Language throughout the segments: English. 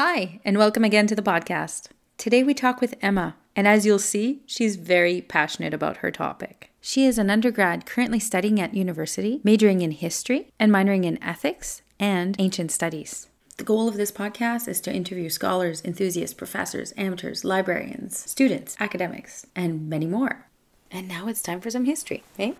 Hi, and welcome again to the podcast. Today we talk with Emma, and as you'll see, she's very passionate about her topic. She is an undergrad currently studying at university, majoring in history and minoring in ethics and ancient studies. The goal of this podcast is to interview scholars, enthusiasts, professors, amateurs, librarians, students, academics, and many more. And now it's time for some history, eh?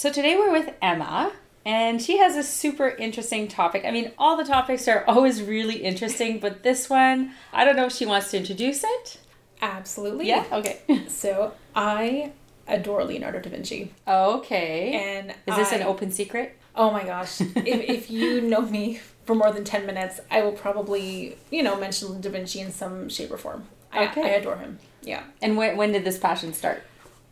So today we're with Emma, and she has a super interesting topic. I mean, all the topics are always really interesting, but this one, I don't know if she wants to introduce it. Absolutely. Yeah, okay. So I adore Leonardo da Vinci. Okay. And Is this an open secret? Oh my gosh. if, if you know me for more than 10 minutes, I will probably, you know, mention Da Vinci in some shape or form. I, Okay. I adore him. Yeah. And when, when did this passion start?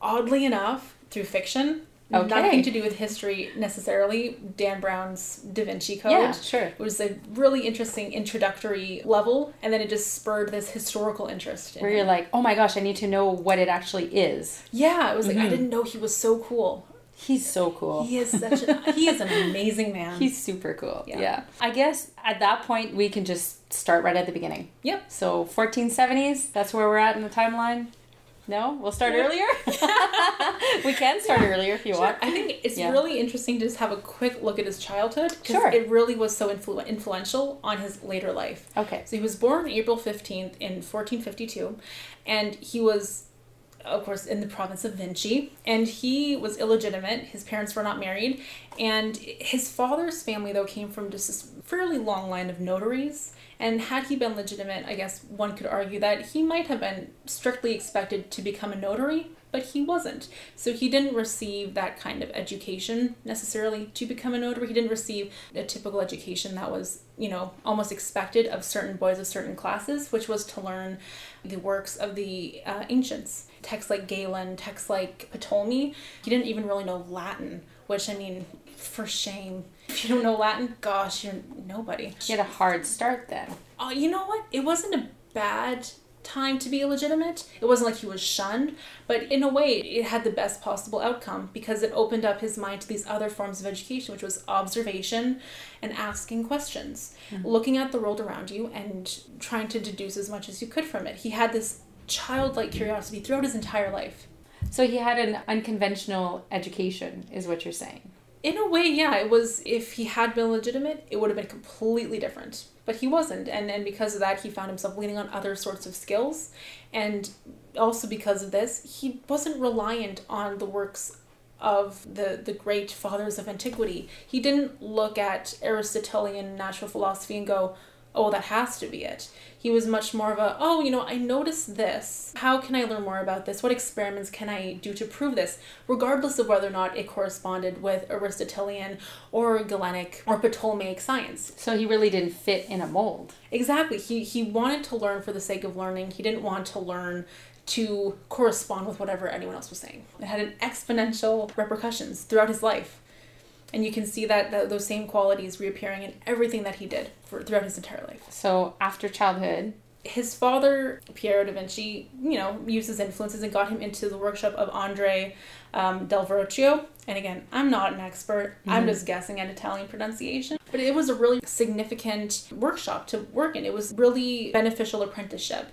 Oddly enough, through fiction, Okay. nothing to do with history necessarily, Dan Brown's Da Vinci Code. Yeah, sure. It was a really interesting introductory level, and then it just spurred this historical interest. in Where you're like, oh my gosh, I need to know what it actually is. yeah, it was like, Mm-hmm. I didn't know he was so cool. He's so cool. He is such a, he is an amazing man. He's super cool. Yeah. yeah. I guess at that point we can just start right at the beginning. Yep. So 1470s, that's where we're at in the timeline. No, we'll start earlier. we can start earlier if you Sure. want. I think it's Yeah. really interesting to just have a quick look at his childhood because Sure. it really was so influ- influential on his later life. Okay. So he was born April 15th in 1452 and he was of course in the province of Vinci and he was illegitimate. His parents were not married and his father's family though came from just this fairly long line of notaries and had he been legitimate, I guess one could argue that he might have been strictly expected to become a notary, but he wasn't. So he didn't receive that kind of education necessarily to become a notary. He didn't receive a typical education that was, you know, almost expected of certain boys of certain classes, which was to learn the works of the uh, ancients. Texts like Galen, texts like Ptolemy. He didn't even really know Latin, which I mean, for shame. If you don't know Latin, gosh, you're nobody. He had a hard start then. Oh, you know what? It wasn't a bad time to be illegitimate. It wasn't like he was shunned, but in a way, it had the best possible outcome because it opened up his mind to these other forms of education, which was observation and asking questions, hmm. looking at the world around you and trying to deduce as much as you could from it. He had this childlike curiosity throughout his entire life. So he had an unconventional education, is what you're saying. In a way, yeah, it was if he had been legitimate, it would have been completely different. But he wasn't, and and because of that, he found himself leaning on other sorts of skills, and also because of this, he wasn't reliant on the works of the the great fathers of antiquity. He didn't look at Aristotelian natural philosophy and go, "Oh, that has to be it." He was much more of a, "Oh, you know, I noticed this. How can I learn more about this? What experiments can I do to prove this?" Regardless of whether or not it corresponded with Aristotelian or Galenic or Ptolemaic science. So he really didn't fit in a mold. Exactly. He he wanted to learn for the sake of learning. He didn't want to learn to correspond with whatever anyone else was saying. It had an exponential repercussions throughout his life. And you can see that, that those same qualities reappearing in everything that he did for throughout his entire life. So after childhood, His father, Piero da Vinci, you know, used his influences and got him into the workshop of Andre um, del Verrocchio. And again, I'm not an expert. I'm just guessing at Italian pronunciation. But it was a really significant workshop to work in. It was really beneficial apprenticeship.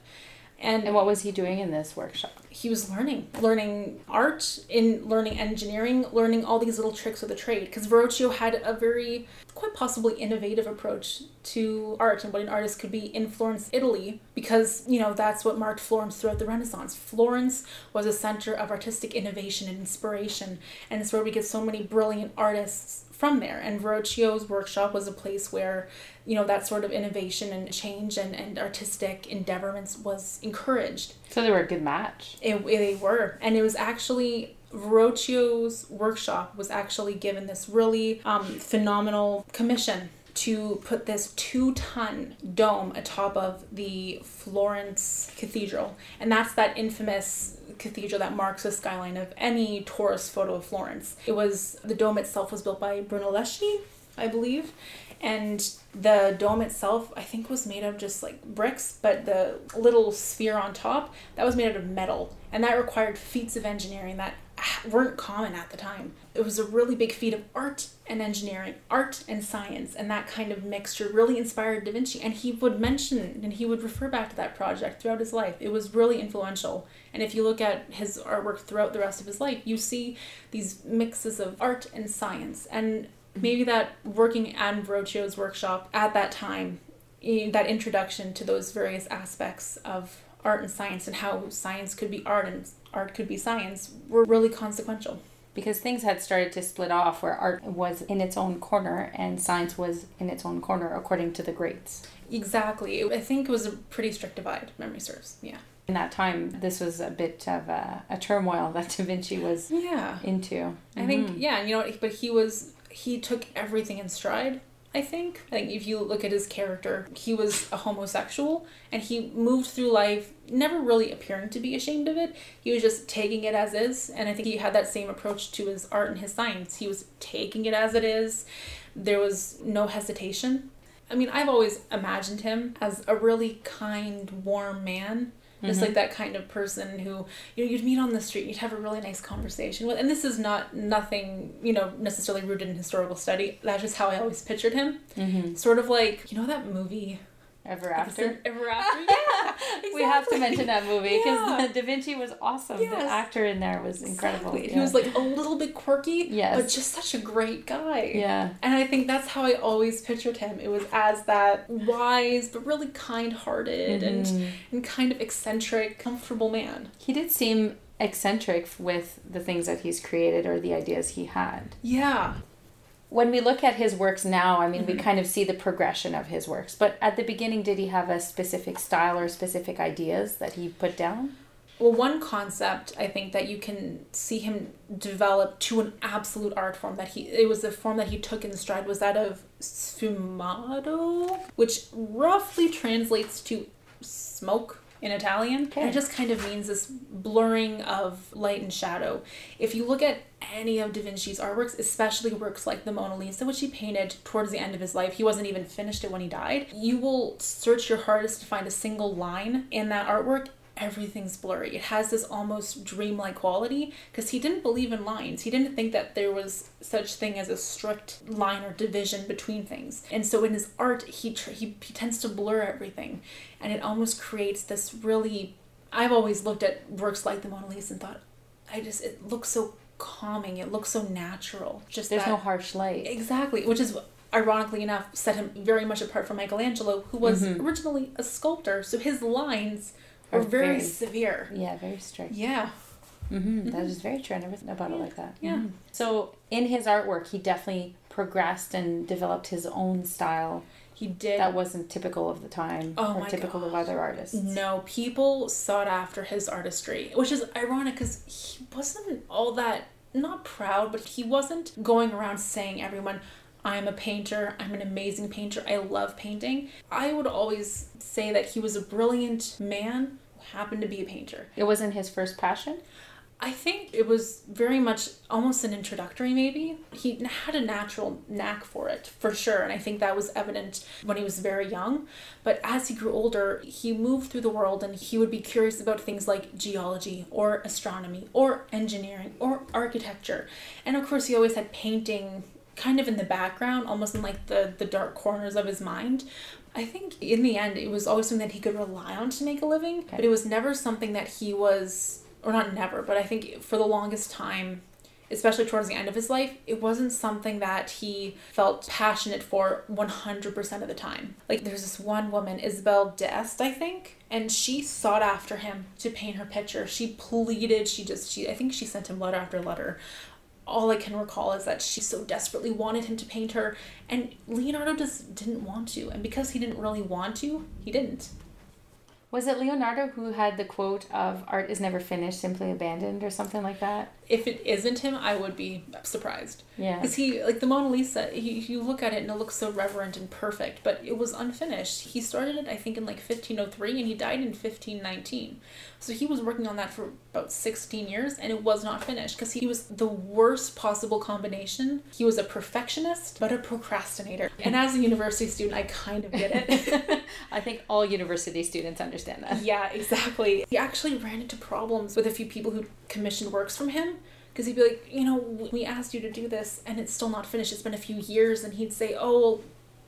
And, and what was he doing in this workshop? he was learning, learning art, in learning engineering, learning all these little tricks of the trade. Because Verrocchio had a very, quite possibly innovative approach to art and what an artist could be in Florence, Italy, because you know that's what marked Florence throughout the Renaissance. Florence was a center of artistic innovation and inspiration, and it's where we get so many brilliant artists from there. And Verrocchio's workshop was a place where, you know, that sort of innovation and change and, and artistic endeavorments was encouraged. So they were a good match. It, they were. And it was actually Verrocchio's workshop was actually given this really um, phenomenal commission to put this two ton dome atop of the Florence Cathedral. And that's that infamous cathedral that marks the skyline of any tourist photo of Florence. It was the dome itself was built by Brunelleschi, I believe. And the dome itself, I think, was made of just like bricks, but the little sphere on top, that was made out of metal. And that required feats of engineering that weren't common at the time. It was a really big feat of art and engineering, art and science, and that kind of mixture really inspired Da Vinci. And he would mention and he would refer back to that project throughout his life. It was really influential. And if you look at his artwork throughout the rest of his life, you see these mixes of art and science. And maybe that working at Verrocchio's workshop at that time, eh, that introduction to those various aspects of art and science and how science could be art and art could be science were really consequential. Because things had started to split off where art was in its own corner and science was in its own corner according to the greats. Exactly. I think it was a pretty strict divide, memory serves. Yeah. In that time, this was a bit of a, a turmoil that Da Vinci was yeah. into. Mm-hmm. I think, mm-hmm. yeah, you know, but he was, he took everything in stride I think. I think if you look at his character, he was a homosexual and he moved through life never really appearing to be ashamed of it. He was just taking it as is. And I think he had that same approach to his art and his science. He was taking it as it is. There was no hesitation. I mean, I've always imagined him as a really kind, warm man just mm-hmm. like that kind of person who you know you'd meet on the street, you'd have a really nice conversation with. And this is not nothing you know necessarily rooted in historical study. That's just how I always pictured him. Mm-hmm. Sort of like you know that movie Ever After. Ever After. Yeah. exactly. We have to mention that movie because yeah. Da Vinci was awesome. Yes. The actor in there was incredible. Exactly. Yeah. He was like a little bit quirky, yes. but just such a great guy. Yeah. And I think that's how I always pictured him. It was as that wise but really kind-hearted mm-hmm. and and kind of eccentric, comfortable man. He did seem eccentric with the things that he's created or the ideas he had. Yeah when we look at his works now, I mean, mm-hmm. we kind of see the progression of his works. But at the beginning, did he have a specific style or specific ideas that he put down? Well, one concept I think that you can see him develop to an absolute art form that he it was the form that he took in stride was that of sfumato, which roughly translates to smoke in Italian. Okay. It just kind of means this blurring of light and shadow. If you look at any of Da Vinci's artworks, especially works like the Mona Lisa, which he painted towards the end of his life, he wasn't even finished it when he died, you will search your hardest to find a single line in that artwork everything's blurry. It has this almost dreamlike quality because he didn't believe in lines. He didn't think that there was such thing as a strict line or division between things. And so in his art, he tr- he, he tends to blur everything, and it almost creates this really. I've always looked at works like the Mona Lisa and thought, I just it looks so calming. It looks so natural. Just there's that, no harsh light. Exactly, which is ironically enough set him very much apart from Michelangelo, who was mm-hmm. originally a sculptor. So his lines are very, very, severe. Yeah, very strict. Yeah. Mm-hmm. mm-hmm. That is very true. I never thought about yeah. it like that. Yeah. Mm-hmm. So in his artwork, he definitely progressed and developed his own style. He did. That wasn't typical of the time oh or typical God. of other artists. No, people sought after his artistry, which is ironic because he wasn't all that not proud, but he wasn't going around saying everyone, I'm a painter. I'm an amazing painter. I love painting. I would always say that he was a brilliant man happened to be a painter. It wasn't his first passion? I think it was very much almost an introductory, maybe. He had a natural knack for it, for sure, and I think that was evident when he was very young. But as he grew older, he moved through the world and he would be curious about things like geology or astronomy or engineering or architecture. And of course, he always had painting kind of in the background, almost in like the, the dark corners of his mind. I think in the end, it was always something that he could rely on to make a living, okay. but it was never something that he was, or not never, but I think for the longest time, especially towards the end of his life, it wasn't something that he felt passionate for 100% of the time. Like, there's this one woman, Isabel d'Este, I think, and she sought after him to paint her picture. She pleaded, she just, she, I think she sent him letter after letter all I can recall is that she so desperately wanted him to paint her, and Leonardo just didn't want to. And because he didn't really want to, he didn't. Was it Leonardo who had the quote of art is never finished, simply abandoned, or something like that? If it isn't him, I would be surprised. Yeah. Because he, like the Mona Lisa, he, you look at it and it looks so reverent and perfect, but it was unfinished. He started it, I think, in like 1503 and he died in 1519. So he was working on that for about 16 years and it was not finished because he was the worst possible combination. He was a perfectionist, but a procrastinator. And as a university student, I kind of get it. I think all university students understand that. Yeah, exactly. He actually ran into problems with a few people who commissioned works from him because he'd be like, you know, we asked you to do this and it's still not finished. It's been a few years. And he'd say, oh,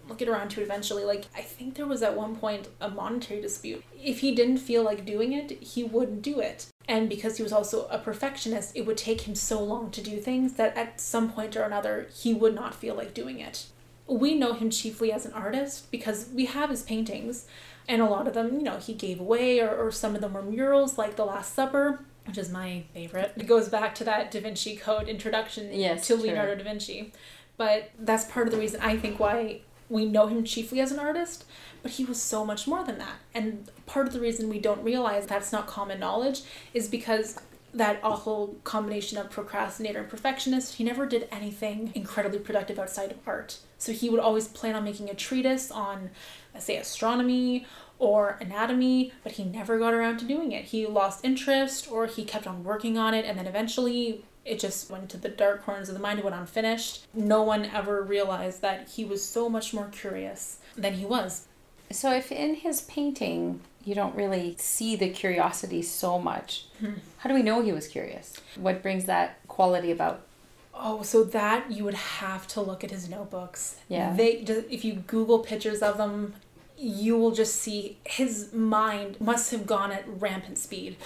well, get around to it eventually. Like, I think there was at one point a monetary dispute. If he didn't feel like doing it, he wouldn't do it. And because he was also a perfectionist, it would take him so long to do things that at some point or another, he would not feel like doing it. We know him chiefly as an artist because we have his paintings, and a lot of them, you know, he gave away, or, or some of them were murals, like The Last Supper, which is my favorite. It goes back to that Da Vinci Code introduction Yes, to true. Leonardo da Vinci. But that's part of the reason I think why we know him chiefly as an artist, but he was so much more than that. And part of the reason we don't realize that's not common knowledge is because that awful combination of procrastinator and perfectionist, he never did anything incredibly productive outside of art. So he would always plan on making a treatise on, say, astronomy or anatomy, but he never got around to doing it. He lost interest or he kept on working on it and then eventually it just went to the dark corners of the mind, it went unfinished. No one ever realized that he was so much more curious than he was. So, if in his painting you don't really see the curiosity so much, how do we know he was curious? What brings that quality about? Oh, so that you would have to look at his notebooks. Yeah. They if you Google pictures of them, you will just see his mind must have gone at rampant speed.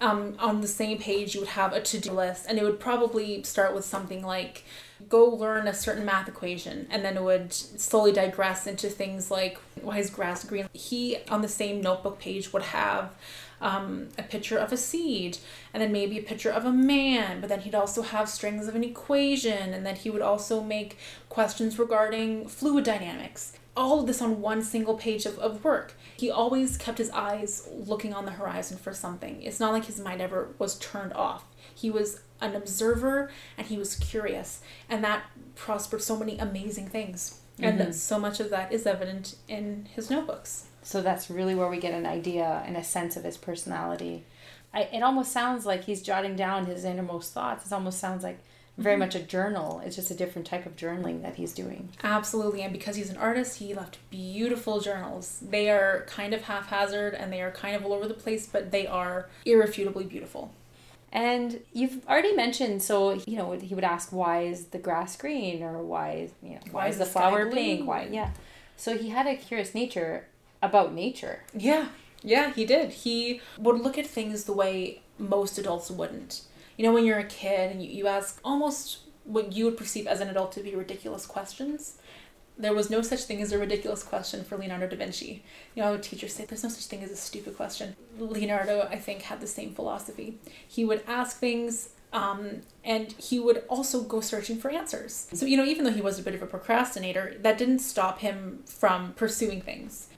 Um, on the same page, you would have a to do list, and it would probably start with something like go learn a certain math equation, and then it would slowly digress into things like why is grass green. He, on the same notebook page, would have um, a picture of a seed, and then maybe a picture of a man, but then he'd also have strings of an equation, and then he would also make questions regarding fluid dynamics. All of this on one single page of, of work. He always kept his eyes looking on the horizon for something. It's not like his mind ever was turned off. He was an observer and he was curious, and that prospered so many amazing things. And mm-hmm. so much of that is evident in his notebooks. So, that's really where we get an idea and a sense of his personality. I, it almost sounds like he's jotting down his innermost thoughts. It almost sounds like very mm-hmm. much a journal. It's just a different type of journaling that he's doing. Absolutely, and because he's an artist, he left beautiful journals. They are kind of haphazard and they are kind of all over the place, but they are irrefutably beautiful. And you've already mentioned, so you know, he would ask, "Why is the grass green?" or "Why is you know, why, is the, flower pink?" Why, yeah. So he had a curious nature about nature. Yeah, yeah, he did. He would look at things the way most adults wouldn't. You know, when you're a kid and you, you ask almost what you would perceive as an adult to be ridiculous questions, there was no such thing as a ridiculous question for Leonardo da Vinci. You know, teachers say there's no such thing as a stupid question. Leonardo, I think, had the same philosophy. He would ask things um, and he would also go searching for answers. So, you know, even though he was a bit of a procrastinator, that didn't stop him from pursuing things.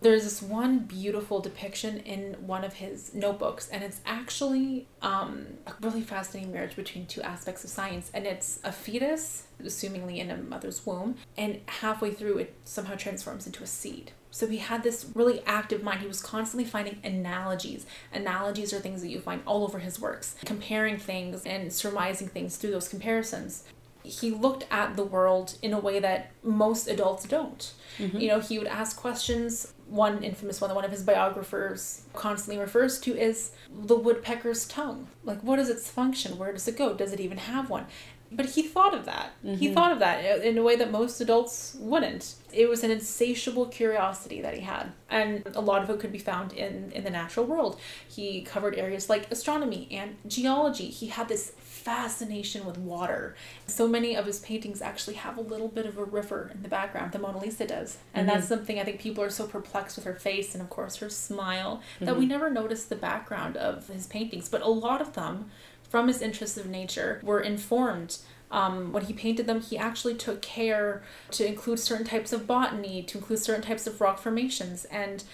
There's this one beautiful depiction in one of his notebooks, and it's actually um, a really fascinating marriage between two aspects of science. And it's a fetus, assumingly in a mother's womb, and halfway through, it somehow transforms into a seed. So he had this really active mind. He was constantly finding analogies. Analogies are things that you find all over his works, comparing things and surmising things through those comparisons he looked at the world in a way that most adults don't. You know, he would ask questions. One infamous one that one of his biographers constantly refers to is the woodpecker's tongue. Like, what is its function? Where does it go? Does it even have one? But he thought of that. He mm-hmm. thought of that in a way that most adults wouldn't. It was an insatiable curiosity that he had. And a lot of it could be found in, in the natural world. He covered areas like astronomy and geology. He had this fascination with water. So many of his paintings actually have a little bit of a river in the background. The Mona Lisa does. And that's something I think people are so perplexed with her face and, of course, her smile that we never notice the background of his paintings. But a lot of them, from his interests of nature, were informed. Um, when he painted them, he actually took care to include certain types of botany, to include certain types of rock formations. And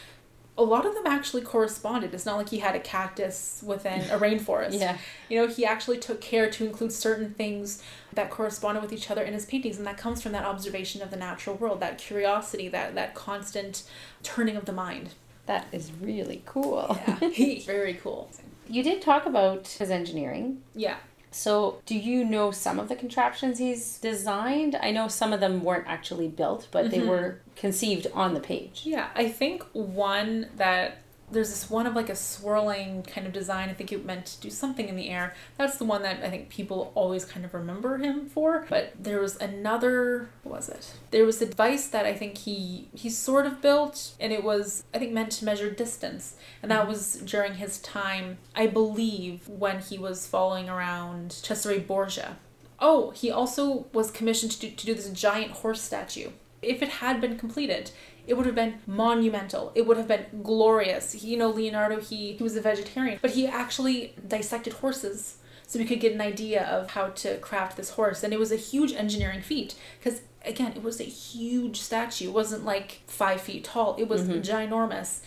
a lot of them actually corresponded. It's not like he had a cactus within a rainforest. Yeah. You know, he actually took care to include certain things that corresponded with each other in his paintings, and that comes from that observation of the natural world, that curiosity, that that constant turning of the mind. That is really cool. Yeah. Very cool. You did talk about his engineering. Yeah. So, do you know some of the contraptions he's designed? I know some of them weren't actually built, but they mm-hmm. were conceived on the page. Yeah, I think one that there's this one of like a swirling kind of design. I think it meant to do something in the air. That's the one that I think people always kind of remember him for. But there was another what was it? There was a device that I think he he sort of built and it was I think meant to measure distance. And that was during his time, I believe, when he was following around Cesare Borgia. Oh, he also was commissioned to do, to do this giant horse statue. If it had been completed, it would have been monumental. It would have been glorious. He, you know, Leonardo, he, he was a vegetarian, but he actually dissected horses so we could get an idea of how to craft this horse. And it was a huge engineering feat because, again, it was a huge statue. It wasn't like five feet tall, it was ginormous.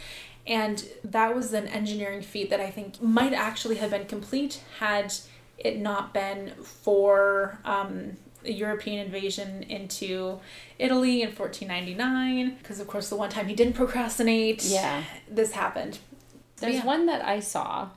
And that was an engineering feat that I think might actually have been complete had it not been for um, a European invasion into Italy in 1499. Because, of course, the one time he didn't procrastinate, Yeah. this happened. There's Yeah. one that I saw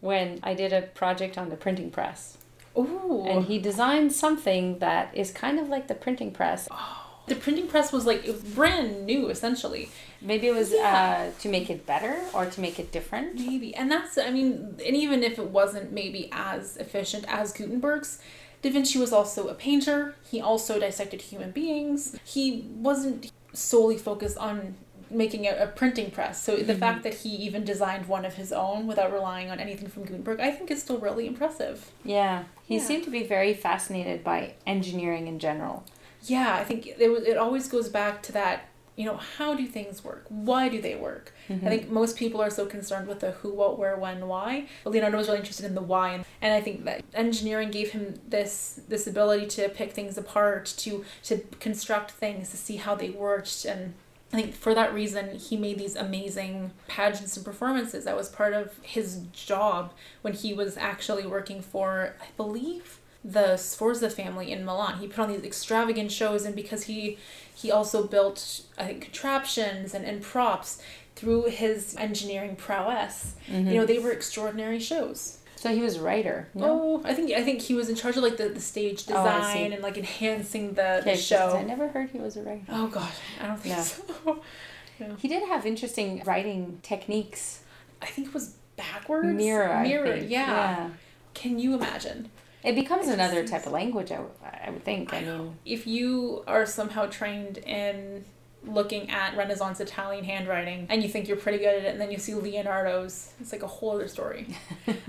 when I did a project on the printing press. Ooh. And he designed something that is kind of like the printing press. Oh. the printing press was like it was brand new, essentially. Maybe it was Yeah. uh, to make it better or to make it different. Maybe. And that's, I mean, and even if it wasn't maybe as efficient as Gutenberg's, Da Vinci was also a painter. He also dissected human beings. He wasn't solely focused on making a, a printing press. So the mm-hmm. fact that he even designed one of his own without relying on anything from Gutenberg, I think is still really impressive. Yeah. He Yeah. seemed to be very fascinated by engineering in general. Yeah, I think it, it always goes back to that, you know, how do things work? Why do they work? I mm-hmm. think most people are so concerned with the who, what, where, when, why. But Leonardo was really interested in the why, and, and I think that engineering gave him this this ability to pick things apart, to to construct things, to see how they worked, and I think for that reason he made these amazing pageants and performances. That was part of his job when he was actually working for, I believe, the Sforza family in Milan. He put on these extravagant shows, and because he he also built I think contraptions and, and props through his engineering prowess. You know, mm-hmm. they were extraordinary shows. So he was a writer. No? Oh, I think I think he was in charge of like the, the stage Oh, design and like enhancing the, the 'cause I never heard he was a writer. Oh god, I don't think No. so. He did have interesting writing techniques. I think it was backwards. Mirror, Mirror, think. yeah. Can you imagine? It becomes another type of language, I, I would think. I, mean, If you are somehow trained in looking at Renaissance Italian handwriting and you think you're pretty good at it, and then you see Leonardo's, it's like a whole other story.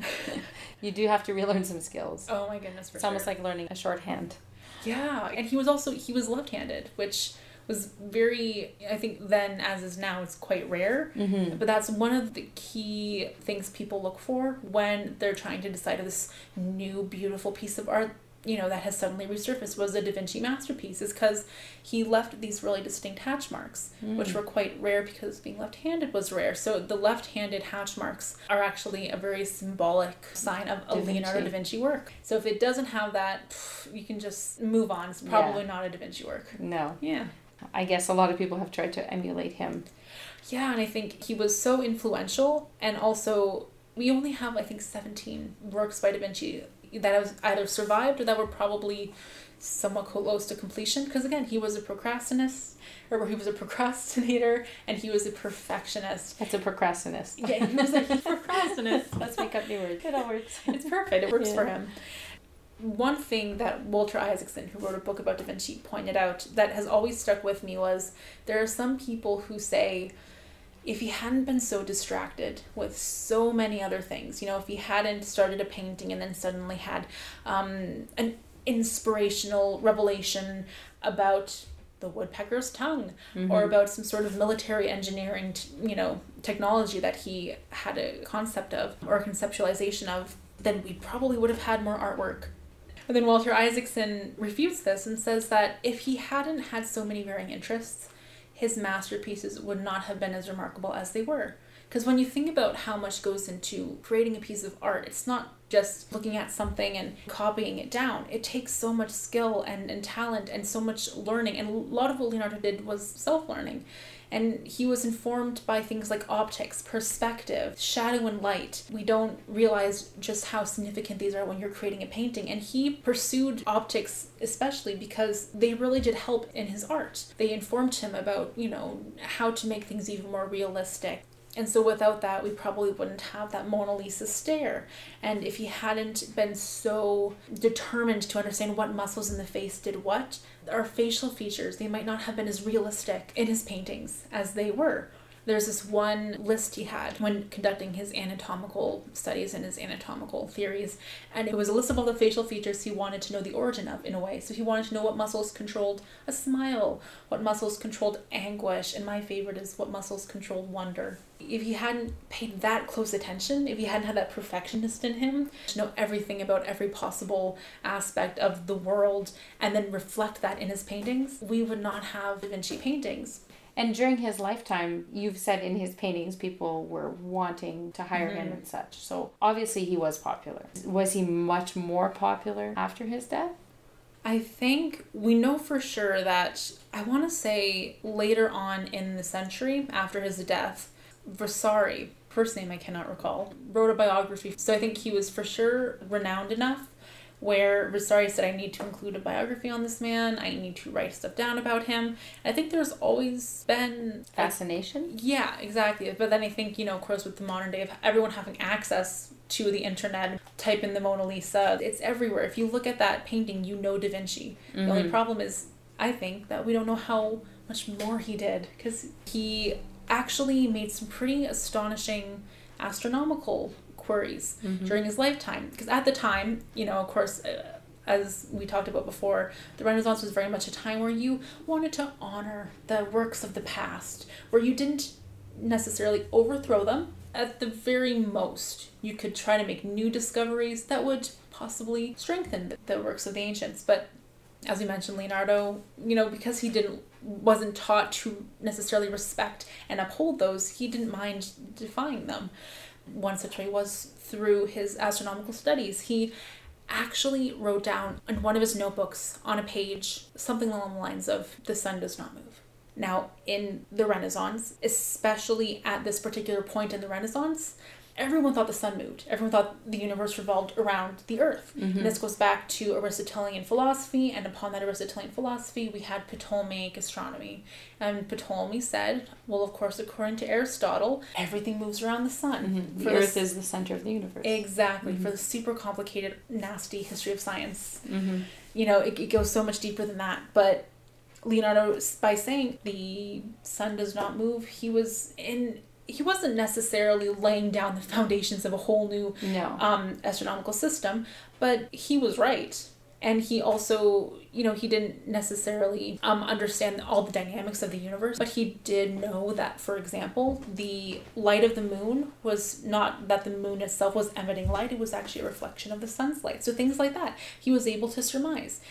you do have to relearn some skills. Oh my goodness, for It's almost like learning a shorthand. Yeah, and he was also he was left-handed, which was very I think then as is now it's quite rare. Mm-hmm. But that's one of the key things people look for when they're trying to decide if this new beautiful piece of art, you know, that has suddenly resurfaced was a Da Vinci masterpiece is because he left these really distinct hatch marks, which were quite rare because being left-handed was rare. So the left-handed hatch marks are actually a very symbolic sign of a Da Leonardo Vinci. da Vinci work. So if it doesn't have that, pff, you can just move on. It's probably not a Da Vinci work. No. Yeah. I guess a lot of people have tried to emulate him. Yeah, and I think he was so influential, and also we only have I think seventeen works by Da Vinci that have either survived or that were probably somewhat close to completion. Because again, he was a procrastinist, or he was a procrastinator, and he was a perfectionist. That's a procrastinist. Yeah, he was a procrastinist. Let's make up new words. It all works. It's perfect. It works for him. One thing that Walter Isaacson, who wrote a book about Da Vinci, pointed out that has always stuck with me was there are some people who say if he hadn't been so distracted with so many other things, you know, if he hadn't started a painting and then suddenly had um, an inspirational revelation about the woodpecker's tongue or about some sort of military engineering, t- you know, technology that he had a concept of or a conceptualization of, then we probably would have had more artwork. But then Walter Isaacson refutes this and says that if he hadn't had so many varying interests, his masterpieces would not have been as remarkable as they were. Because when you think about how much goes into creating a piece of art, it's not just looking at something and copying it down. It takes so much skill and, and talent and so much learning. And a lot of what Leonardo did was self learning. And he was informed by things like optics, perspective, shadow and light. We don't realize just how significant these are when you're creating a painting. And he pursued optics especially because they really did help in his art. They informed him about, you know, how to make things even more realistic. And so without that, we probably wouldn't have that Mona Lisa stare. And if he hadn't been so determined to understand what muscles in the face did what, our facial features, they might not have been as realistic in his paintings as they were. There's this one list he had when conducting his anatomical studies and his anatomical theories, and it was a list of all the facial features he wanted to know the origin of in a way. So he wanted to know what muscles controlled a smile, what muscles controlled anguish, and my favorite is what muscles controlled wonder. If he hadn't paid that close attention, if he hadn't had that perfectionist in him to know everything about every possible aspect of the world and then reflect that in his paintings, we would not have Da Vinci paintings. And during his lifetime, you've said in his paintings, people were wanting to hire mm-hmm. him and such. So obviously, he was popular. Was he much more popular after his death? I think we know for sure that I want to say later on in the century after his death, Vasari, first name I cannot recall, wrote a biography. So I think he was for sure renowned enough where Vasari said, I need to include a biography on this man. I need to write stuff down about him. I think there's always been fascination. Yeah, exactly. But then I think, you know, of course, with the modern day of everyone having access to the internet, type in the Mona Lisa, it's everywhere. If you look at that painting, you know Da Vinci. Mm-hmm. The only mm-hmm. problem is, I think, that we don't know how much more he did because he actually made some pretty astonishing astronomical queries mm-hmm. during his lifetime. Because at the time, you know, of course, uh, as we talked about before, the Renaissance was very much a time where you wanted to honor the works of the past, where you didn't necessarily overthrow them. At the very most, you could try to make new discoveries that would possibly strengthen the works of the ancients. But as you mentioned, Leonardo, you know, because he didn't wasn't taught to necessarily respect and uphold those, he didn't mind defying them one such way was through his astronomical studies. He actually wrote down in one of his notebooks on a page something along the lines of the sun does not move. Now, in the Renaissance, especially at this particular point in the Renaissance, everyone thought the sun moved. Everyone thought the universe revolved around the earth. Mm-hmm. And this goes back to Aristotelian philosophy, and upon that Aristotelian philosophy, we had Ptolemaic astronomy. And Ptolemy said, well, of course, according to Aristotle, everything moves around the sun. Mm-hmm. The earth is the center of the universe. Exactly, mm-hmm. for the super complicated, nasty history of science. Mm-hmm. You know, it, it goes so much deeper than that. But Leonardo, by saying the sun does not move, he was in he wasn't necessarily laying down the foundations of a whole new no. um, astronomical system, but he was right. And he also, you know, he didn't necessarily um, understand all the dynamics of the universe, but he did know that, for example, the light of the moon was not that the moon itself was emitting light, it was actually a reflection of the sun's light. So things like that he was able to surmise.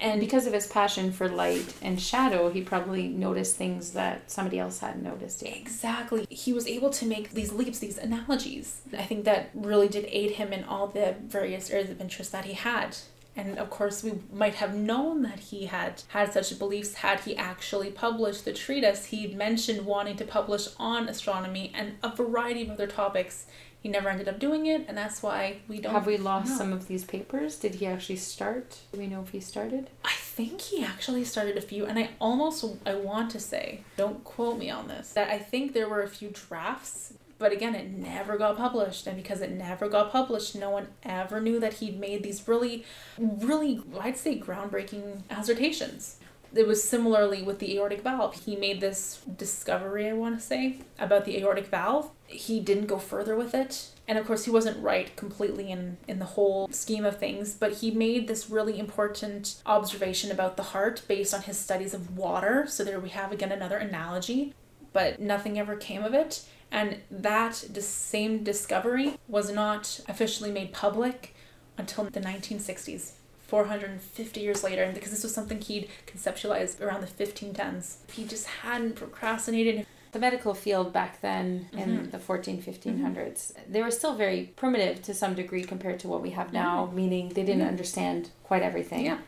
And because of his passion for light and shadow, he probably noticed things that somebody else hadn't noticed yet. Exactly. He was able to make these leaps, these analogies. I think that really did aid him in all the various areas of interest that he had. And of course, we might have known that he had had such beliefs had he actually published the treatise. He mentioned wanting to publish on astronomy and a variety of other topics he never ended up doing it, and that's why we don't. Have we lost know. some of these papers? Did he actually start? Do we know if he started? I think he actually started a few, and I almost I want to say, don't quote me on this, that I think there were a few drafts. But again, it never got published, and because it never got published, no one ever knew that he'd made these really, really, I'd say, groundbreaking assertions it was similarly with the aortic valve. He made this discovery, I want to say, about the aortic valve. He didn't go further with it. And of course, he wasn't right completely in, in the whole scheme of things, but he made this really important observation about the heart based on his studies of water. So there we have again another analogy, but nothing ever came of it. And that same discovery was not officially made public until the 1960s. 450 years later, and because this was something he'd conceptualized around the 1510s. He just hadn't procrastinated. The medical field back then in mm-hmm. the 14 1500s mm-hmm. they were still very primitive to some degree compared to what we have now meaning they didn't mm-hmm. understand quite everything. Yeah.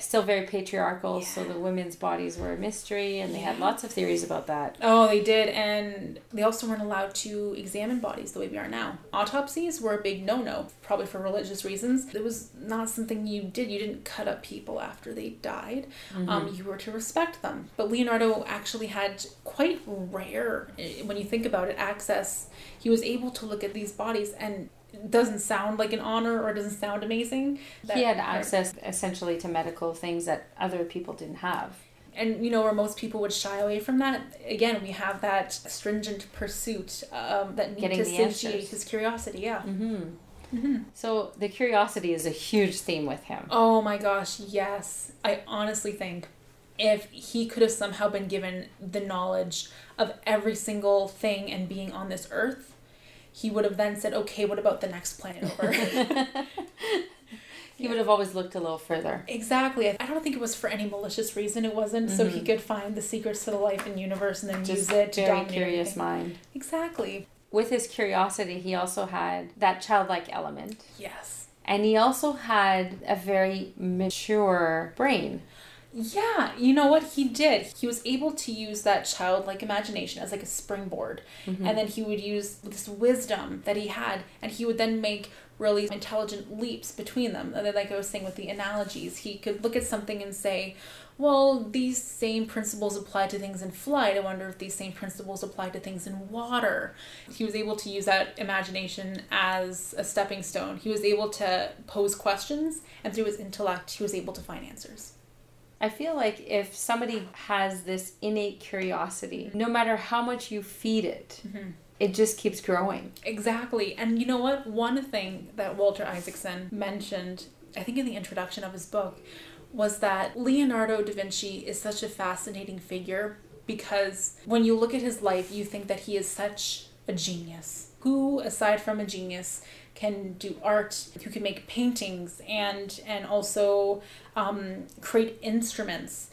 Still very patriarchal so the women's bodies were a mystery and they had lots of theories about that Oh, they did, and they also weren't allowed to examine bodies the way we are now. Autopsies were a big no no, probably for religious reasons. It was not something you did. You didn't cut up people after they died. Um, you were to respect them. But Leonardo actually had quite rare, eh, when you think about it, access. He was able to look at these bodies and. Doesn't sound like an honor or doesn't sound amazing. he had That- access essentially to medical things that other people didn't have. And you know where most people would shy away from that again we have that stringent pursuit um, that need to satiate his curiosity yeah. So the curiosity is a huge theme with him. Oh my gosh yes. I honestly think if he could have somehow been given the knowledge of every single thing and being on this earth he would have then said okay what about the next planet over he would have always looked a little further exactly i don't think it was for any malicious reason it wasn't so he could find the secrets to the life and universe and then Mm-hmm. just use it to very curious everything. mind exactly with his curiosity, he also had that childlike element. yes And he also had a very mature brain. Yeah, you know what he did? He was able to use that childlike imagination as like a springboard. Mm-hmm. And then he would use this wisdom that he had and he would then make really intelligent leaps between them. And then like I was saying with the analogies, he could look at something and say, well, these same principles apply to things in flight. I wonder if these same principles apply to things in water. He was able to use that imagination as a stepping stone. He was able to pose questions, and through his intellect, he was able to find answers. I feel like if somebody has this innate curiosity, mm-hmm. no matter how much you feed it, mm-hmm. it just keeps growing. Exactly. And you know what? One thing that Walter Isaacson mentioned, I think in the introduction of his book, was that Leonardo da Vinci is such a fascinating figure because when you look at his life, you think that he is such a genius. Who, aside from a genius, can do art, who can make paintings and and also um, create instruments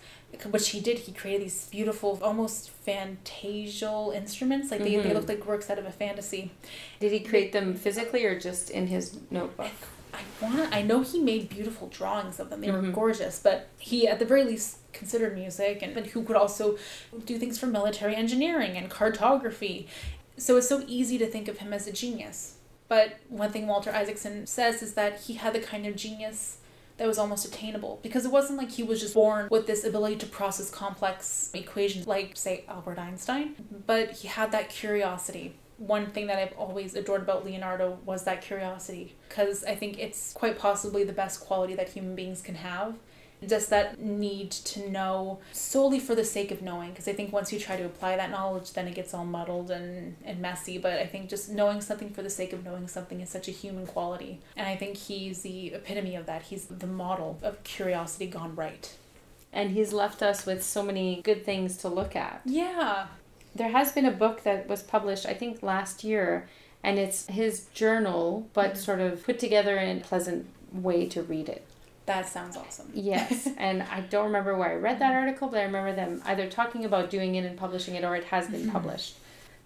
which he did. He created these beautiful, almost fantasial instruments. Like they, they look like works out of a fantasy. Did he create them physically or just in his notebook? I want I know he made beautiful drawings of them. They were gorgeous, but he at the very least considered music and, and who could also do things for military engineering and cartography. So it's so easy to think of him as a genius. But one thing Walter Isaacson says is that he had the kind of genius that was almost attainable. Because it wasn't like he was just born with this ability to process complex equations like say Albert Einstein, but he had that curiosity. One thing that I've always adored about Leonardo was that curiosity. Because I think it's quite possibly the best quality that human beings can have. Just that need to know solely for the sake of knowing because I think once you try to apply that knowledge, then it gets all muddled and, and messy. But I think just knowing something for the sake of knowing something is such a human quality. And I think he's the epitome of that. He's the model of curiosity gone right. And he's left us with so many good things to look at. Yeah. There has been a book that was published, I think, last year, and it's his journal, but mm-hmm. sort of put together in a pleasant way to read it. That sounds awesome. Yes, and I don't remember where I read that article, but I remember them either talking about doing it and publishing it, or it has been mm-hmm. published.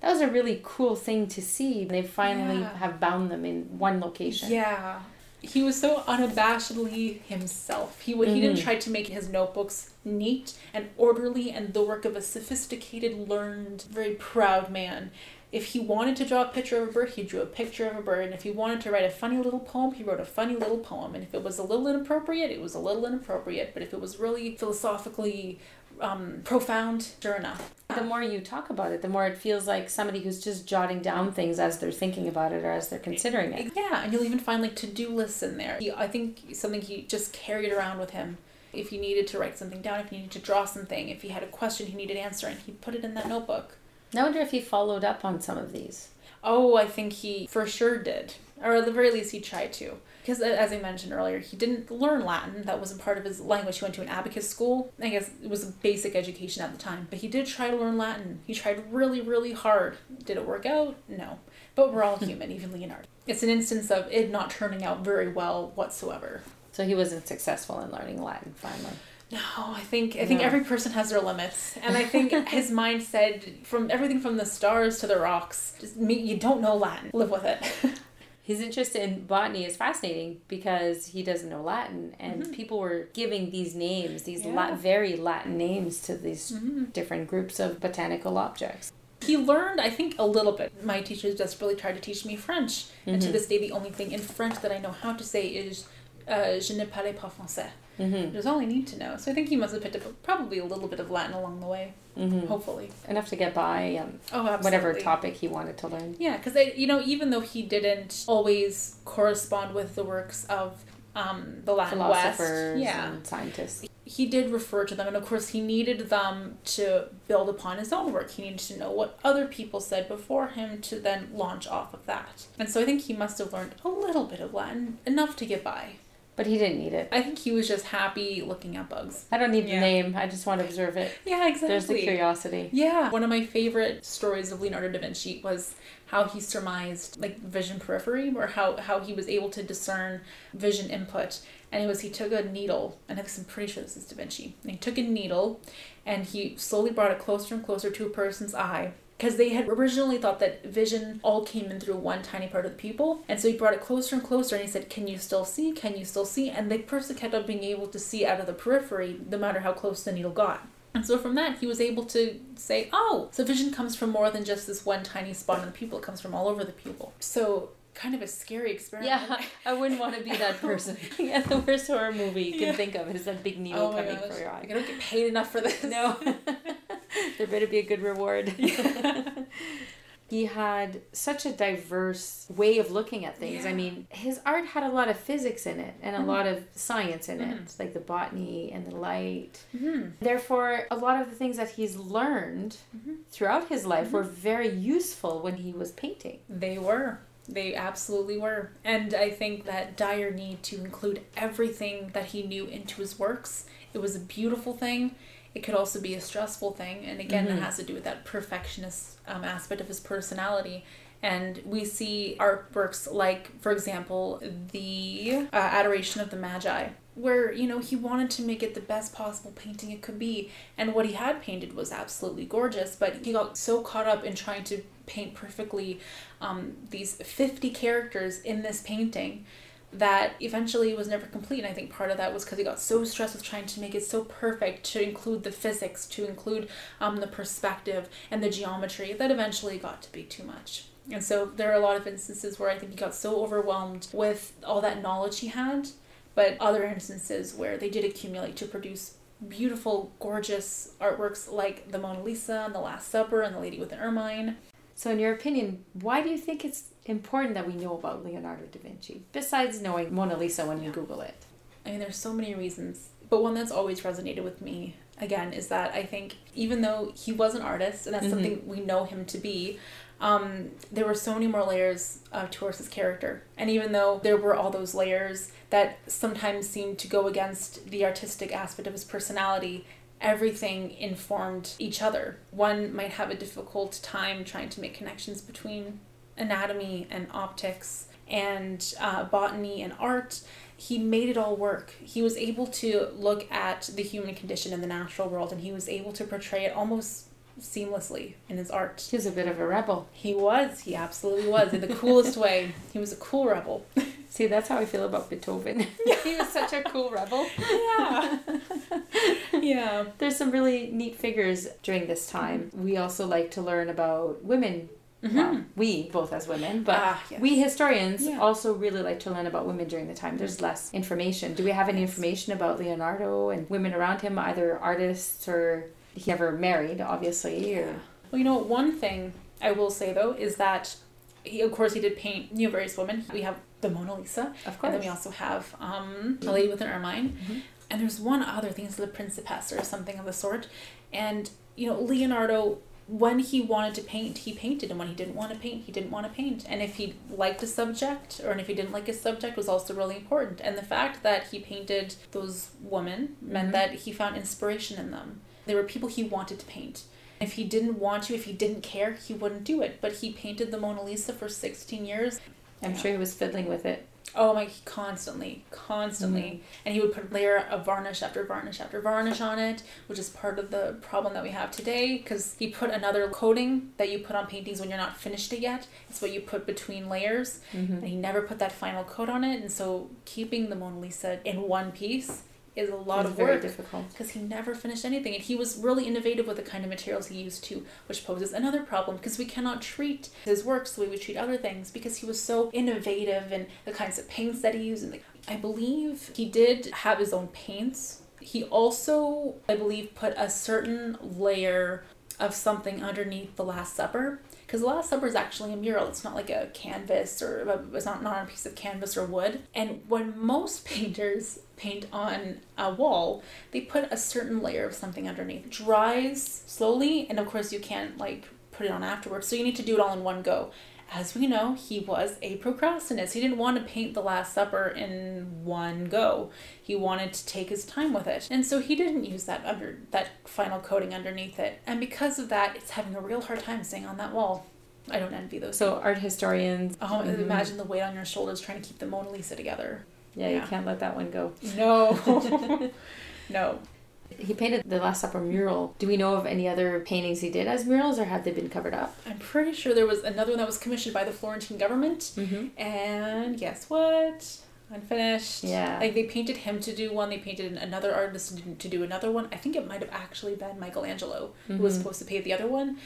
That was a really cool thing to see. They finally Yeah. have bound them in one location. Yeah. He was so unabashedly himself. He would he didn't mm-hmm. try to make his notebooks neat and orderly and the work of a sophisticated, learned, very proud man. If he wanted to draw a picture of a bird, he drew a picture of a bird. And if he wanted to write a funny little poem, he wrote a funny little poem. And if it was a little inappropriate, it was a little inappropriate. But if it was really philosophically um, profound, sure enough. The more you talk about it, the more it feels like somebody who's just jotting down things as they're thinking about it or as they're considering it. Yeah, and you'll even find like to do lists in there. He, I think something he just carried around with him. If he needed to write something down, if he needed to draw something, if he had a question he needed answering, he'd put it in that notebook. I wonder if he followed up on some of these. Oh, I think he for sure did. Or at the very least, he tried to. Because as I mentioned earlier, he didn't learn Latin. That wasn't part of his language. He went to an abacus school. I guess it was a basic education at the time. But he did try to learn Latin. He tried really, really hard. Did it work out? No. But we're all human, even Leonardo. It's an instance of it not turning out very well whatsoever. So he wasn't successful in learning Latin finally. No, I think I think No. every person has their limits, and I think his mind said from everything from the stars to the rocks, just me, you don't know Latin, live with it. His interest in botany is fascinating because he doesn't know Latin, and mm-hmm. people were giving these names, these Yeah. very Latin names to these mm-hmm. different groups of botanical objects. he learned, I think, a little bit. My teachers desperately tried to teach me French, and to mm-hmm. this day, the only thing in French that I know how to say is uh, "Je ne parle pas français." Mm-hmm. That's all I need to know. So I think he must have picked up probably a little bit of Latin along the way. Mm-hmm. Hopefully. Enough to get by um, Oh, absolutely. whatever topic he wanted to learn. Yeah, because you know, even though he didn't always correspond with the works of um, the Latin West, Philosophers yeah, and scientists. he did refer to them, and of course, he needed them to build upon his own work. He needed to know what other people said before him to then launch off of that. And so I think he must have learned a little bit of Latin, enough to get by. But he didn't need it. I think he was just happy looking at bugs. I don't need Yeah. the name. I just want to observe it. Yeah, exactly. There's the curiosity. Yeah, one of my favorite stories of Leonardo da Vinci was how he surmised like vision periphery or how, how he was able to discern vision input. And it was he took a needle, and I'm pretty sure this is Da Vinci. And he took a needle and he slowly brought it closer and closer to a person's eye. Because they had originally thought that vision all came in through one tiny part of the pupil. And so he brought it closer and closer and he said, Can you still see? Can you still see? And the person kept on being able to see out of the periphery no matter how close the needle got. And so from that, he was able to say, oh, so vision comes from more than just this one tiny spot in the pupil. It comes from all over the pupil. So kind of a scary experiment. Yeah, I wouldn't want to be that person. yeah, the worst horror movie you can Yeah. think of is that big needle Oh coming gosh. for your eye. I don't get paid enough for this. No. there better be a good reward. he had such a diverse way of looking at things. I mean, his art had a lot of physics in it and a Mhm. lot of science in Mhm. it, like the botany and the light. hmm Therefore, a lot of the things that he's learned Mhm. throughout his life were very useful when he was painting. They were. They absolutely were. And I think that dire need to include everything that he knew into his works. It was a beautiful thing. It could also be a stressful thing. And again, Mhm. it has to do with that perfectionist um, aspect of his personality. And we see artworks like, for example, the uh, Adoration of the Magi, where, you know, he wanted to make it the best possible painting it could be. And what he had painted was absolutely gorgeous, but he got so caught up in trying to paint perfectly um, these 50 characters in this painting that eventually it was never complete. And I think part of that was because he got so stressed with trying to make it so perfect, to include the physics, to include um, the perspective and the geometry, that eventually got to be too much. And so there are a lot of instances where I think he got so overwhelmed with all that knowledge he had, but other instances where they did accumulate to produce beautiful, gorgeous artworks like the Mona Lisa and the Last Supper and the Lady with the Ermine. So, in your opinion, why do you think it's important that we know about Leonardo da Vinci, besides knowing Mona Lisa when you Google it? I mean, there's so many reasons, but one that's always resonated with me again is that I think even though he was an artist and that's Mhm. something we know him to be, um, there were so many more layers uh, towards his character. And even though there were all those layers that sometimes seemed to go against the artistic aspect of his personality, everything informed each other. One might have a difficult time trying to make connections between anatomy and optics and uh, botany and art he made it all work. He was able to look at the human condition in the natural world and he was able to portray it almost seamlessly in his art. He was a bit of a rebel. He was, he absolutely was, in the coolest way. He was a cool rebel. See, that's how I feel about Beethoven. he was such a cool rebel. Yeah. yeah. There's some really neat figures during this time. We also like to learn about women. Well, we, both as women, but Ah, yes. we historians Yeah. also really like to learn about women during the time. There's less information. Do we have any Yes. information about Leonardo and women around him, either artists or he ever married, obviously, or Well, you know, one thing I will say though is that he, of course, he did paint you know various women. We have the Mona Lisa, of course. and then we also have um, a lady with an ermine, Mhm. and there's one other thing, it's the Principess or something of the sort. And you know, Leonardo, when he wanted to paint, he painted, and when he didn't want to paint, he didn't want to paint. And if he liked a subject, or if he didn't like a subject, was also really important. And the fact that he painted those women meant Mhm. that he found inspiration in them. They were people he wanted to paint. If he didn't want to, if he didn't care, he wouldn't do it. But he painted the Mona Lisa for 16 years. I'm Yeah. sure he was fiddling with it. Oh my, constantly, constantly. Mm-hmm. And he would put layer of varnish after varnish after varnish on it, which is part of the problem that we have today because he put another coating that you put on paintings when you're not finished it yet. It's what you put between layers. Mm-hmm. And he never put that final coat on it. And so keeping the Mona Lisa in one piece is a lot It's of very work difficult. because he never finished anything and he was really innovative with the kind of materials he used too which poses another problem because we cannot treat his works the way we treat other things because he was so innovative in the kinds of paints that he used and the, i believe he did have his own paints he also i believe put a certain layer of something underneath the last supper because the last supper is actually a mural. It's not like a canvas or it's not, not on a piece of canvas or wood. And when most painters paint on a wall they put a certain layer of something underneath. It dries slowly and of course you can't like put it on afterwards. So you need to do it all in one go as we know he was a procrastinist he didn't want to paint the last supper in one go he wanted to take his time with it and so he didn't use that under that final coating underneath it and because of that it's having a real hard time staying on that wall i don't envy those So art historians. Oh, Mhm. imagine the weight on your shoulders trying to keep the Mona Lisa together. Yeah, Yeah. you can't let that one go. No. no. He painted the Last Supper mural. Do we know of any other paintings he did as murals, or have they been covered up? I'm pretty sure there was another one that was commissioned by the Florentine government. Mm-hmm. And guess what? Unfinished. Yeah. Like they painted him to do one, they painted another artist to do another one. I think it might have actually been Michelangelo who was Mhm. supposed to paint the other one.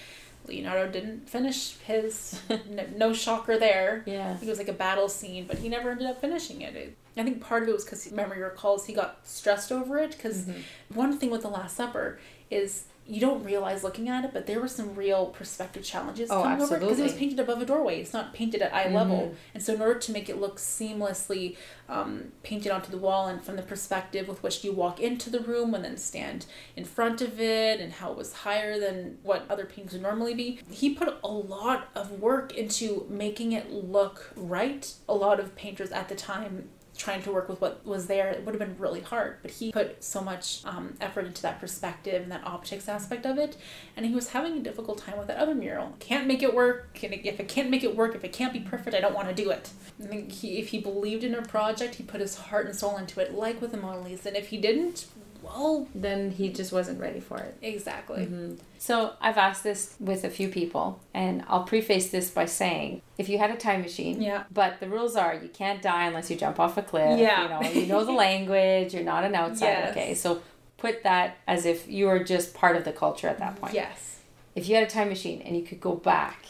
Leonardo didn't finish his. no, no shocker there. Yeah. It was like a battle scene, but he never ended up finishing it. it I think part of it was because memory recalls he got stressed over it. Because Mhm. one thing with the Last Supper is you don't realize looking at it, but there were some real perspective challenges Oh, coming over because it was painted above a doorway. It's not painted at eye Mhm. level, and so in order to make it look seamlessly um, painted onto the wall and from the perspective with which you walk into the room and then stand in front of it, and how it was higher than what other paintings would normally be, he put a lot of work into making it look right. A lot of painters at the time trying to work with what was there it would have been really hard. But he put so much um, effort into that perspective and that optics aspect of it. And he was having a difficult time with that other mural. Can't make it work. If it can't make it work if it can't be perfect i don't want to do it. I think he, if he believed in a project he put his heart and soul into it like with the mona lisa. And if he didn't well Then he just wasn't ready for it. exactly Mhm. So I've asked this with a few people, and I'll preface this by saying, if you had a time machine, Yeah. but the rules are you can't die unless you jump off a cliff. Yeah. You know, you know the language. You're not an outsider. Yes. Okay, so put that as if you were just part of the culture at that point. yes If you had a time machine and you could go back.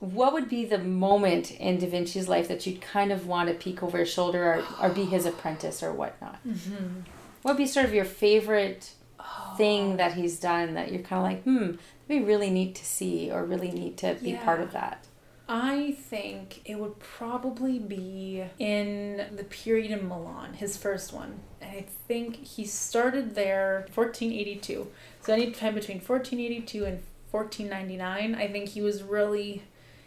What would be the moment in Da Vinci's life that you'd kind of want to peek over his shoulder or, or be his apprentice or whatnot? Mm-hmm. What would be sort of your favorite Oh. thing that he's done that you're kind of like, hmm, that'd be really neat to see or really neat to be part of that? I think it would probably be in the period in Milan, his first one. And I think he started there 1482. So any time between 1482 and 1499, I think he was really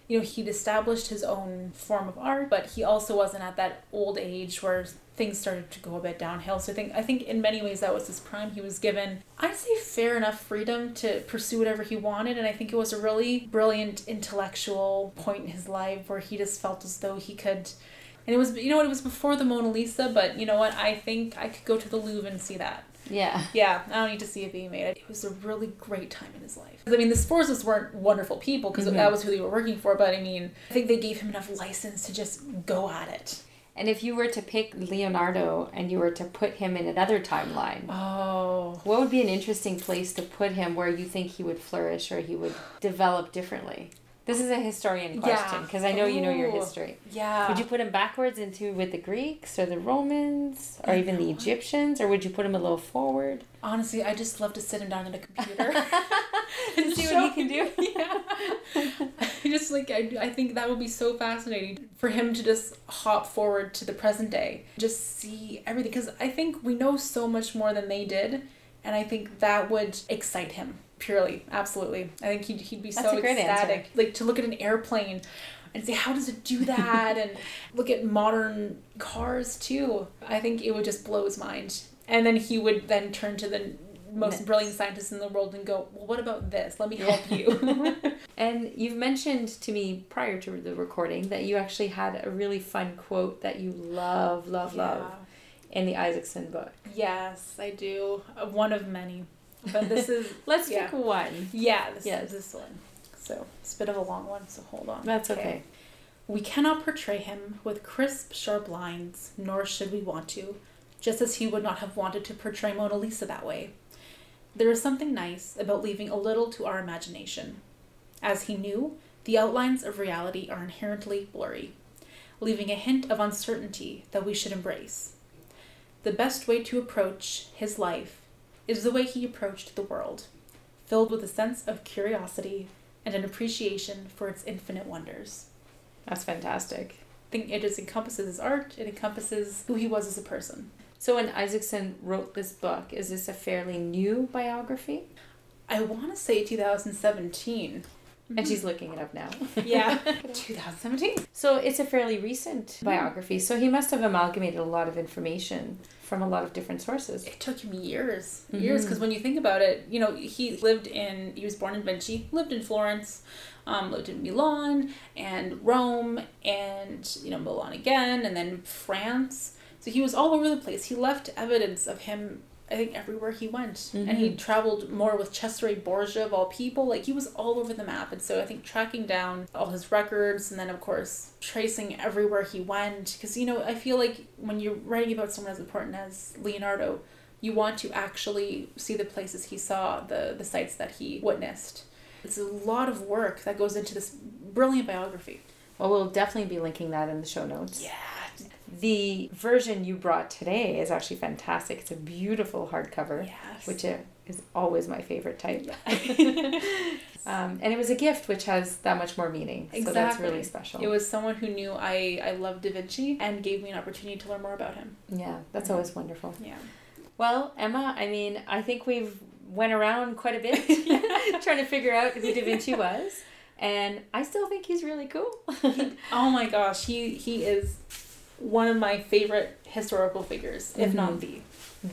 you know, he'd established his own form of art, but he also wasn't at that old age where things started to go a bit downhill. So I think I think in many ways that was his prime. He was given I'd say fair enough freedom to pursue whatever he wanted, and I think it was a really brilliant intellectual point in his life where he just felt as though he could and it was you know what it was before the Mona Lisa, but you know what I think I could go to the Louvre and see that. Yeah. Yeah, I don't need to see it being made. It was a really great time in his life. I mean, the Sforzas weren't wonderful people because Mhm. that was who they were working for, but I mean, I think they gave him enough license to just go at it. And if you were to pick Leonardo and you were to put him in another timeline, Oh. what would be an interesting place to put him where you think he would flourish or he would develop differently? This is a historian question because I know you know your history. Yeah. Would you put him backwards into with the Greeks or the Romans or even the know what? Egyptians or would you put him a little forward? Honestly, I just love to sit him down at a computer. and see what he can do? yeah. I just like I, I think that would be so fascinating for him to just hop forward to the present day, just see everything because I think we know so much more than they did, and I think that would excite him purely, absolutely. I think he'd he'd be That's so ecstatic, answer. like to look at an airplane. And say, how does it do that? and look at modern cars too. I think it would just blow his mind. And then he would then turn to the most Next. brilliant scientists in the world and go, well, what about this? Let me help you. And you've mentioned to me prior to the recording that you actually had a really fun quote that you love, love, love in the Isaacson book. Yes, I do. Uh, One of many. But this is Let's Yeah. pick one. yeah, this Yes. is this one. So it's a bit of a long one, so hold on. That's okay. We cannot portray him with crisp, sharp lines, nor should we want to, just as he would not have wanted to portray Mona Lisa that way. There is something nice about leaving a little to our imagination. As he knew, the outlines of reality are inherently blurry, leaving a hint of uncertainty that we should embrace. The best way to approach his life is the way he approached the world, filled with a sense of curiosity and an appreciation for its infinite wonders. That's fantastic. I think it just encompasses his art, it encompasses who he was as a person. So when Isaacson wrote this book, is this a fairly new biography? I want to say 2017. And she's looking it up now. Yeah. 2017? So it's a fairly recent biography. So he must have amalgamated a lot of information from a lot of different sources. It took him years. Years, because when you think about it, you know, he lived in, he was born in Vinci, lived in Florence, um, lived in Milan and Rome and, you know, Milan again, and then France. So he was all over the place. He left evidence of him, I think, everywhere he went. And he mm-hmm. traveled more with Cesare Borgia of all people. Like, he was all over the map. And so I think tracking down all his records and then, of course, tracing everywhere he went. Because, you know, I feel like when you're writing about someone as important as Leonardo, you want to actually see the places he saw, the, the sites that he witnessed. It's a lot of work that goes into this brilliant biography. Well, we'll definitely be linking that in the show notes. Yeah. The version you brought today is actually fantastic. It's a beautiful hardcover, Yes. which uh, is always my favorite type. um, and it was a gift, which has that much more meaning. So that's really special. It was someone who knew I, I loved Da Vinci and gave me an opportunity to learn more about him. yeah, that's always wonderful. Yeah. Well, Emma, I mean, I think we've went around quite a bit trying to figure out who Da Vinci was, and I still think he's really cool. Oh my gosh, he he is one of my favorite historical figures, if not Mhm. the.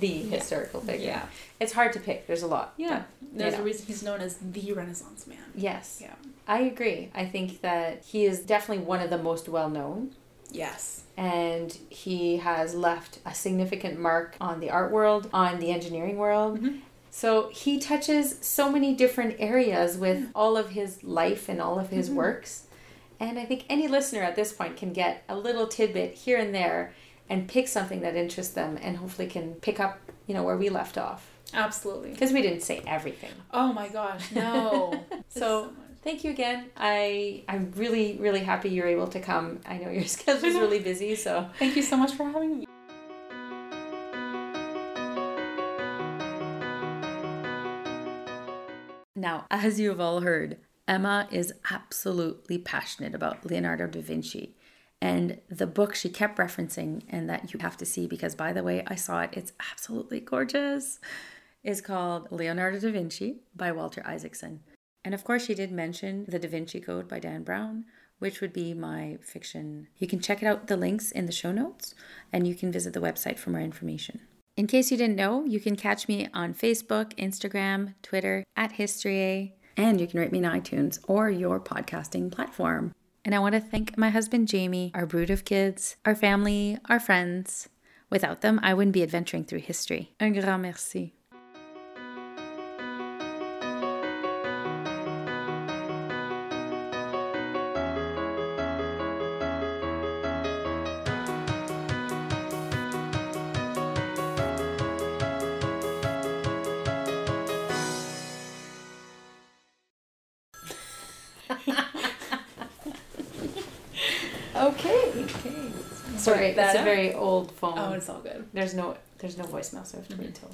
the historical figure. Yeah. It's hard to pick. There's a lot. Yeah. There's know. a reason he's known as the Renaissance man. Yes. Yeah. I agree. I think that he is definitely one of the most well known. Yes. and he has left a significant mark on the art world, on the engineering world. Mhm. So he touches so many different areas with all of his life and all of his Mhm. works. And I think any listener at this point can get a little tidbit here and there and pick something that interests them and hopefully can pick up, you know, where we left off. Absolutely. Because we didn't say everything. Oh my gosh, no. So much. thank you again. I I'm really really happy you're able to come. I know your schedule's really busy, so thank you so much for having me. Now, as you have all heard, Emma is absolutely passionate about Leonardo da Vinci. And the book she kept referencing, and that you have to see because, by the way, I saw it, it's absolutely gorgeous, is called Leonardo da Vinci by Walter Isaacson. And of course, she did mention The Da Vinci Code by Dan Brown, which would be my fiction. You can check it out, the links in the show notes, and you can visit the website for more information. In case you didn't know, you can catch me on Facebook, Instagram, Twitter, at History, and you can rate me in iTunes or your podcasting platform. And I want to thank my husband Jamie, our brood of kids, our family, our friends. Without them, I wouldn't be adventuring through history. Un grand merci. Sorry, that it's a very old phone. Oh, it's all good. There's no there's no voicemail, so I have to wait till